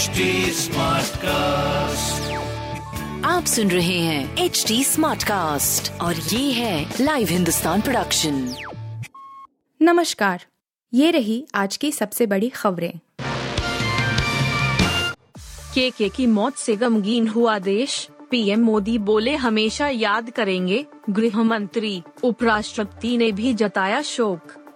HD cast आप सुन रहे हैं एच डी स्मार्ट कास्ट और ये है लाइव हिंदुस्तान प्रोडक्शन नमस्कार। ये रही आज की सबसे बड़ी खबरें। के के की मौत से गमगीन हुआ देश। पीएम मोदी बोले हमेशा याद करेंगे गृह मंत्री उपराष्ट्रपति ने भी जताया शोक।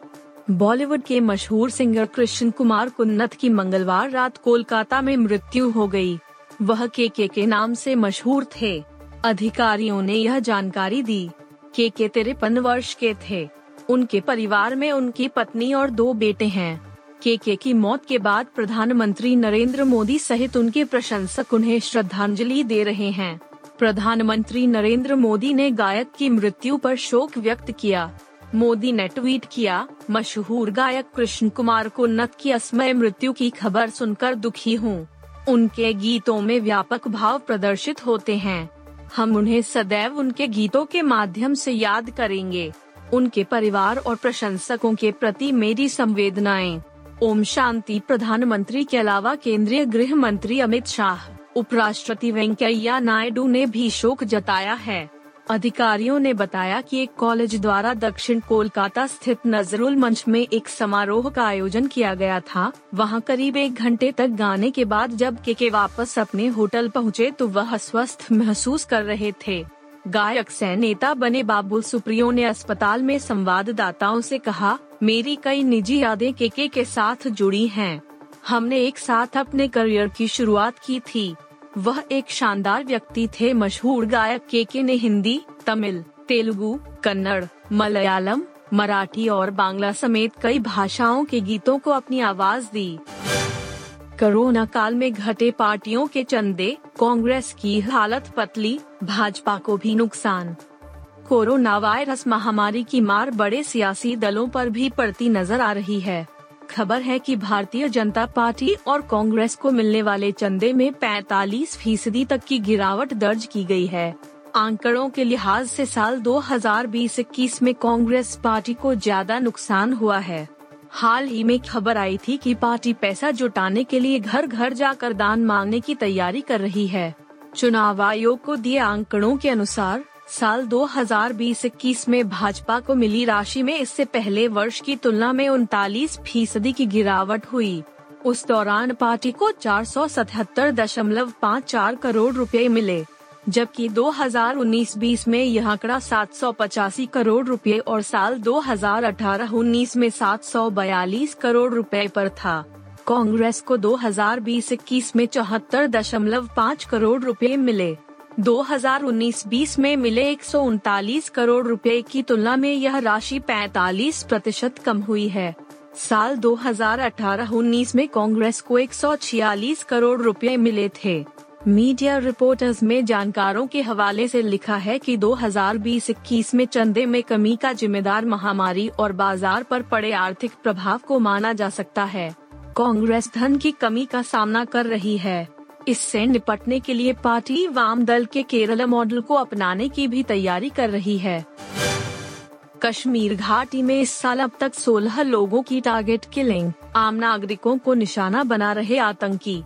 बॉलीवुड के मशहूर सिंगर कृष्ण कुमार कुन्नत की मंगलवार रात कोलकाता में मृत्यु हो गई। वह के के के नाम से मशहूर थे। अधिकारियों ने यह जानकारी दी के के तिरपन वर्ष के थे। उनके परिवार में उनकी पत्नी और दो बेटे हैं। के के की मौत के बाद प्रधानमंत्री नरेंद्र मोदी सहित उनके प्रशंसक उन्हें श्रद्धांजलि दे रहे हैं। प्रधानमंत्री नरेंद्र मोदी ने गायक की मृत्यु पर शोक व्यक्त किया। मोदी ने ट्वीट किया, मशहूर गायक कृष्ण कुमार कुन्नत की असमय मृत्यु की खबर सुनकर दुखी हूँ। उनके गीतों में व्यापक भाव प्रदर्शित होते हैं। हम उन्हें सदैव उनके गीतों के माध्यम से याद करेंगे। उनके परिवार और प्रशंसकों के प्रति मेरी संवेदनाएँ। ओम शांति प्रधानमंत्री के अलावा केंद्रीय गृह मंत्री अमित शाह, उपराष्ट्रपति वेंकैया नायडू ने भी शोक जताया है। अधिकारियों ने बताया कि एक कॉलेज द्वारा दक्षिण कोलकाता स्थित नजरुल मंच में एक समारोह का आयोजन किया गया था। वहाँ करीब एक घंटे तक गाने के बाद जब के, के वापस अपने होटल पहुँचे तो वह स्वस्थ महसूस कर रहे थे। गायक से नेता बने बाबुल सुप्रियो ने अस्पताल में संवाददाताओं से कहा मेरी कई निजी यादें केके के साथ जुड़ी हैं। हमने एक साथ अपने करियर की शुरुआत की थी। वह एक शानदार व्यक्ति थे, मशहूर गायक के के ने हिंदी, तमिल, तेलुगु, कन्नड़, मलयालम, मराठी और बांग्ला समेत कई भाषाओं के गीतों को अपनी आवाज़ दी। कोरोना काल में घटे पार्टियों के चंदे, कांग्रेस की हालत पतली, भाजपा को भी नुकसान। कोरोना वायरस महामारी की मार बड़े सियासी दलों पर भी पड़ती नज़र आ रही है। खबर है कि भारतीय जनता पार्टी और कांग्रेस को मिलने वाले चंदे में 45 फ़ीसदी तक की गिरावट दर्ज की गई है। आंकड़ों के लिहाज से साल 2020-21 में कांग्रेस पार्टी को ज़्यादा नुकसान हुआ है। हाल ही में खबर आई थी कि पार्टी पैसा जुटाने के लिए घर घर जाकर दान मांगने की तैयारी कर रही है। चुनाव आयोग को दिए आंकड़ों के अनुसार साल 2020-21 में भाजपा को मिली राशि में इससे पहले वर्ष की तुलना में उनतालीस फ़ीसदी की गिरावट हुई। उस दौरान पार्टी को चार करोड़ रुपए मिले, जबकि 2019-20 में यह आंकड़ा सात सौ पचासी करोड़ रुपए और साल 2018-19 में सात सौ बयालीस करोड़ रुपए पर था। कांग्रेस को 2020-21 में चौहत्तर दशमलव पाँच करोड़ रुपए मिले। 2019-20 में मिले एक सौ उनतालीस करोड़ रुपए की तुलना में यह राशि 45 प्रतिशत कम हुई है। साल 2018-19 में कांग्रेस को एक सौ छियालीस करोड़ रुपए मिले थे। मीडिया रिपोर्टर्स में जानकारों के हवाले से लिखा है कि 2020-21 में चंदे में कमी का जिम्मेदार महामारी और बाज़ार पर पड़े आर्थिक प्रभाव को माना जा सकता है। कांग्रेस धन की कमी का सामना कर रही है। इससे निपटने के लिए पार्टी वाम दल के केरल मॉडल को अपनाने की भी तैयारी कर रही है कश्मीर घाटी में इस साल अब तक 16 लोगों की टारगेट किलिंग, आम नागरिकों को निशाना बना रहे आतंकी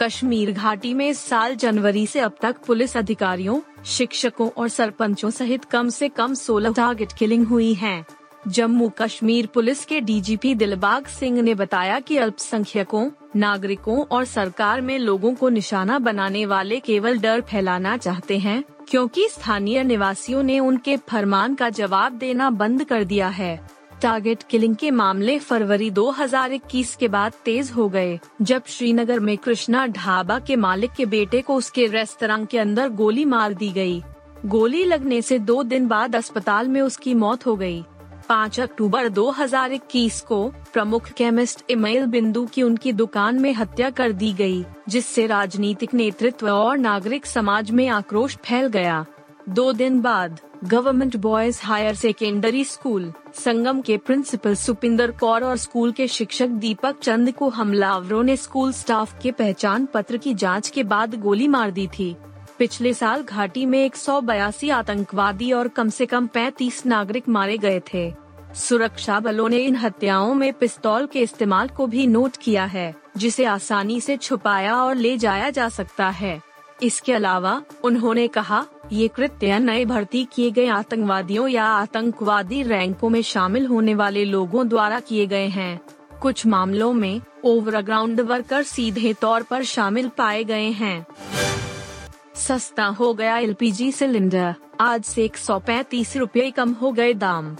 कश्मीर घाटी में इस साल जनवरी से अब तक पुलिस अधिकारियों, शिक्षकों और सरपंचों सहित कम से कम 16 टारगेट किलिंग हुई हैं। जम्मू कश्मीर पुलिस के डीजीपी दिलबाग सिंह ने बताया कि अल्पसंख्यकों, नागरिकों और सरकार में लोगों को निशाना बनाने वाले केवल डर फैलाना चाहते हैं, क्योंकि स्थानीय निवासियों ने उनके फरमान का जवाब देना बंद कर दिया है टारगेट किलिंग के मामले फरवरी 2021 के बाद तेज हो गए, जब श्रीनगर में कृष्णा ढाबा के मालिक के बेटे को उसके रेस्तरां के अंदर गोली मार दी गई। गोली लगने से दो दिन बाद अस्पताल में उसकी मौत हो गई। 5 अक्टूबर 2021 को प्रमुख केमिस्ट इमेल बिंदु की उनकी दुकान में हत्या कर दी गई, जिससे राजनीतिक नेतृत्व और नागरिक समाज में आक्रोश फैल गया। दो दिन बाद government boys higher secondary school Sangam के प्रिंसिपल सुपिंदर कौर और स्कूल के शिक्षक दीपक चंद को हमलावरों ने स्कूल स्टाफ के पहचान पत्र की जाँच के बाद गोली मार दी थी। पिछले साल घाटी में एक सौ बयासी आतंकवादी और कम से कम 35 नागरिक मारे गए थे। सुरक्षा बलों ने इन हत्याओं में पिस्तौल के इस्तेमाल को भी नोट किया है, जिसे आसानी से छुपाया और ले जाया जा सकता है। इसके अलावा, उन्होंने कहा, ये कृत्य नए भर्ती किए गए आतंकवादियों या आतंकवादी रैंकों में शामिल होने वाले लोगों द्वारा किए गए हैं। कुछ मामलों में, ओवरग्राउंड वर्कर सीधे तौर पर शामिल पाए गए हैं। सस्ता हो गया एलपीजी सिलेंडर। आज से एक सौ पैतीस रूपए कम हो गए दाम।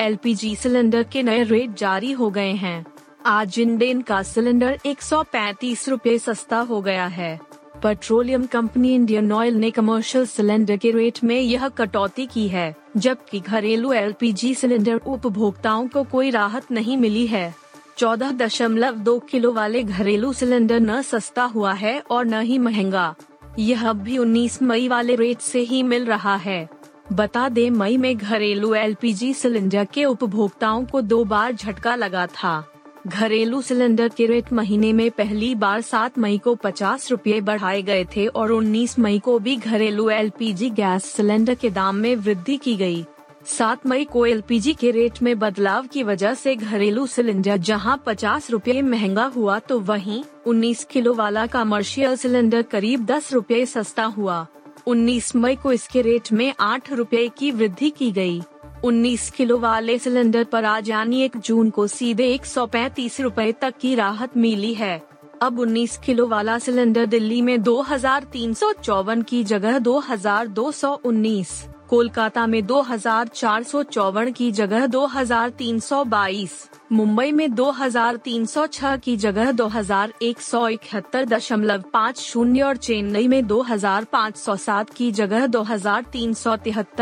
एलपीजी सिलेंडर के नए रेट जारी हो गए हैं। आज इंडेन का सिलेंडर एक सौ पैतीस रूपए सस्ता हो गया है। पेट्रोलियम कंपनी इंडियन ऑयल ने कमर्शियल सिलेंडर के रेट में यह कटौती की है, जबकि घरेलू एलपीजी सिलेंडर उपभोक्ताओं को कोई राहत नहीं मिली है। चौदह दशमलव दो किलो वाले घरेलू सिलेंडर न सस्ता हुआ है और न ही महँगा। यह भी 19 मई वाले रेट से ही मिल रहा है बता दें मई में घरेलू एलपीजी सिलेंडर के उपभोक्ताओं को दो बार झटका लगा था घरेलू सिलेंडर के रेट महीने में पहली बार 7 मई को पचास रूपए बढ़ाए गए थे और 19 मई को भी घरेलू एलपीजी गैस सिलेंडर के दाम में वृद्धि की गई। 7 मई को एलपीजी के रेट में बदलाव की वजह से घरेलू सिलेंडर जहाँ पचास रूपए महँगा हुआ तो वहीं 19 किलो वाला कमर्शियल सिलेंडर करीब दस रूपए सस्ता हुआ। 19 मई को इसके रेट में आठ रूपए की वृद्धि की गई। 19 किलो वाले सिलेंडर पर आज यानी एक जून को सीधे एक सौ पैतीस रूपए तक की राहत मिली है। अब 19 किलो वाला सिलेंडर दिल्ली में दो हज़ार तीन सौ चौवन की जगह दो हज़ार दो सौ उन्नीस। कोलकाता में दो हज़ार चार सौ चौवन की जगह दो हज़ार तीन सौ बाईस, मुंबई में दो हज़ार तीन सौ छह की जगह दो हज़ार एक सौ इकहत्तर दशमलव पाँच शून्य और चेन्नई में दो हज़ार पाँच सौ सात की जगह दो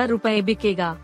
रूपए बिकेगा।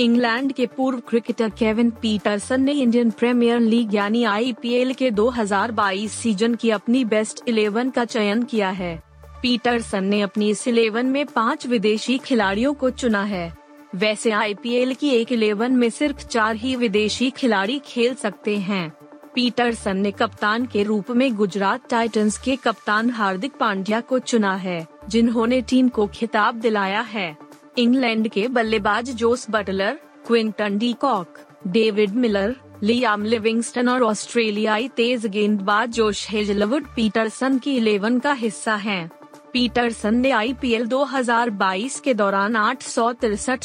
इंग्लैंड के पूर्व क्रिकेटर केविन पीटरसन ने इंडियन प्रीमियर लीग यानी आईपीएल के 2022 सीज़न की अपनी बेस्ट इलेवन का चयन किया है। पीटरसन ने अपनी इस इलेवन में पाँच विदेशी खिलाड़ियों को चुना है। वैसे आईपीएल की एक इलेवन में सिर्फ़ चार ही विदेशी खिलाड़ी खेल सकते हैं। पीटरसन ने कप्तान के रूप में गुजरात टाइटंस के कप्तान हार्दिक पांड्या को चुना है, जिन्होंने टीम को खिताब दिलाया है। इंग्लैंड के बल्लेबाज Jos Buttler, Quinton de Kock David Miller, Liam Livingstone और ऑस्ट्रेलियाई तेज गेंदबाज जोश हेजलवुड पीटरसन की इलेवन का हिस्सा हैं। पीटरसन ने आईपीएल 2022 के दौरान आठ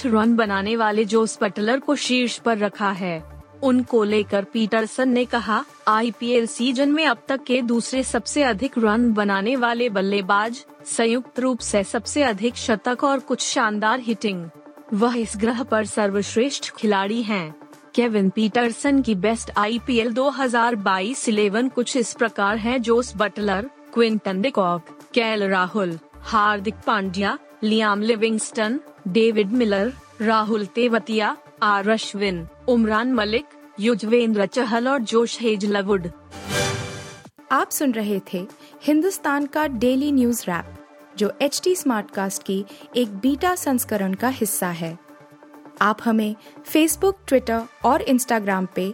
रन बनाने वाले जोस बटलर को शीर्ष पर रखा है उनको लेकर पीटरसन ने कहा, आईपीएल सीज़न में अब तक के दूसरे सबसे अधिक रन बनाने वाले बल्लेबाज, संयुक्त रूप से सबसे अधिक शतक और कुछ शानदार हिटिंग, वह इस ग्रह पर सर्वश्रेष्ठ खिलाड़ी हैं। केविन पीटरसन की बेस्ट आईपीएल 2022 इलेवन कुछ इस प्रकार है, Jos Buttler, Quinton de Kock KL Rahul, Hardik Pandya, Liam Livingstone, David Miller, Rahul Tewatia, R Ashwin, Umran Malik, Yuzvendra Chahal और जोश हेजलवुड। आप सुन रहे थे हिंदुस्तान का डेली न्यूज़ रैप, जो एच टी स्मार्ट कास्ट की एक बीटा संस्करण का हिस्सा है। आप हमें फेसबुक ट्विटर और इंस्टाग्राम पे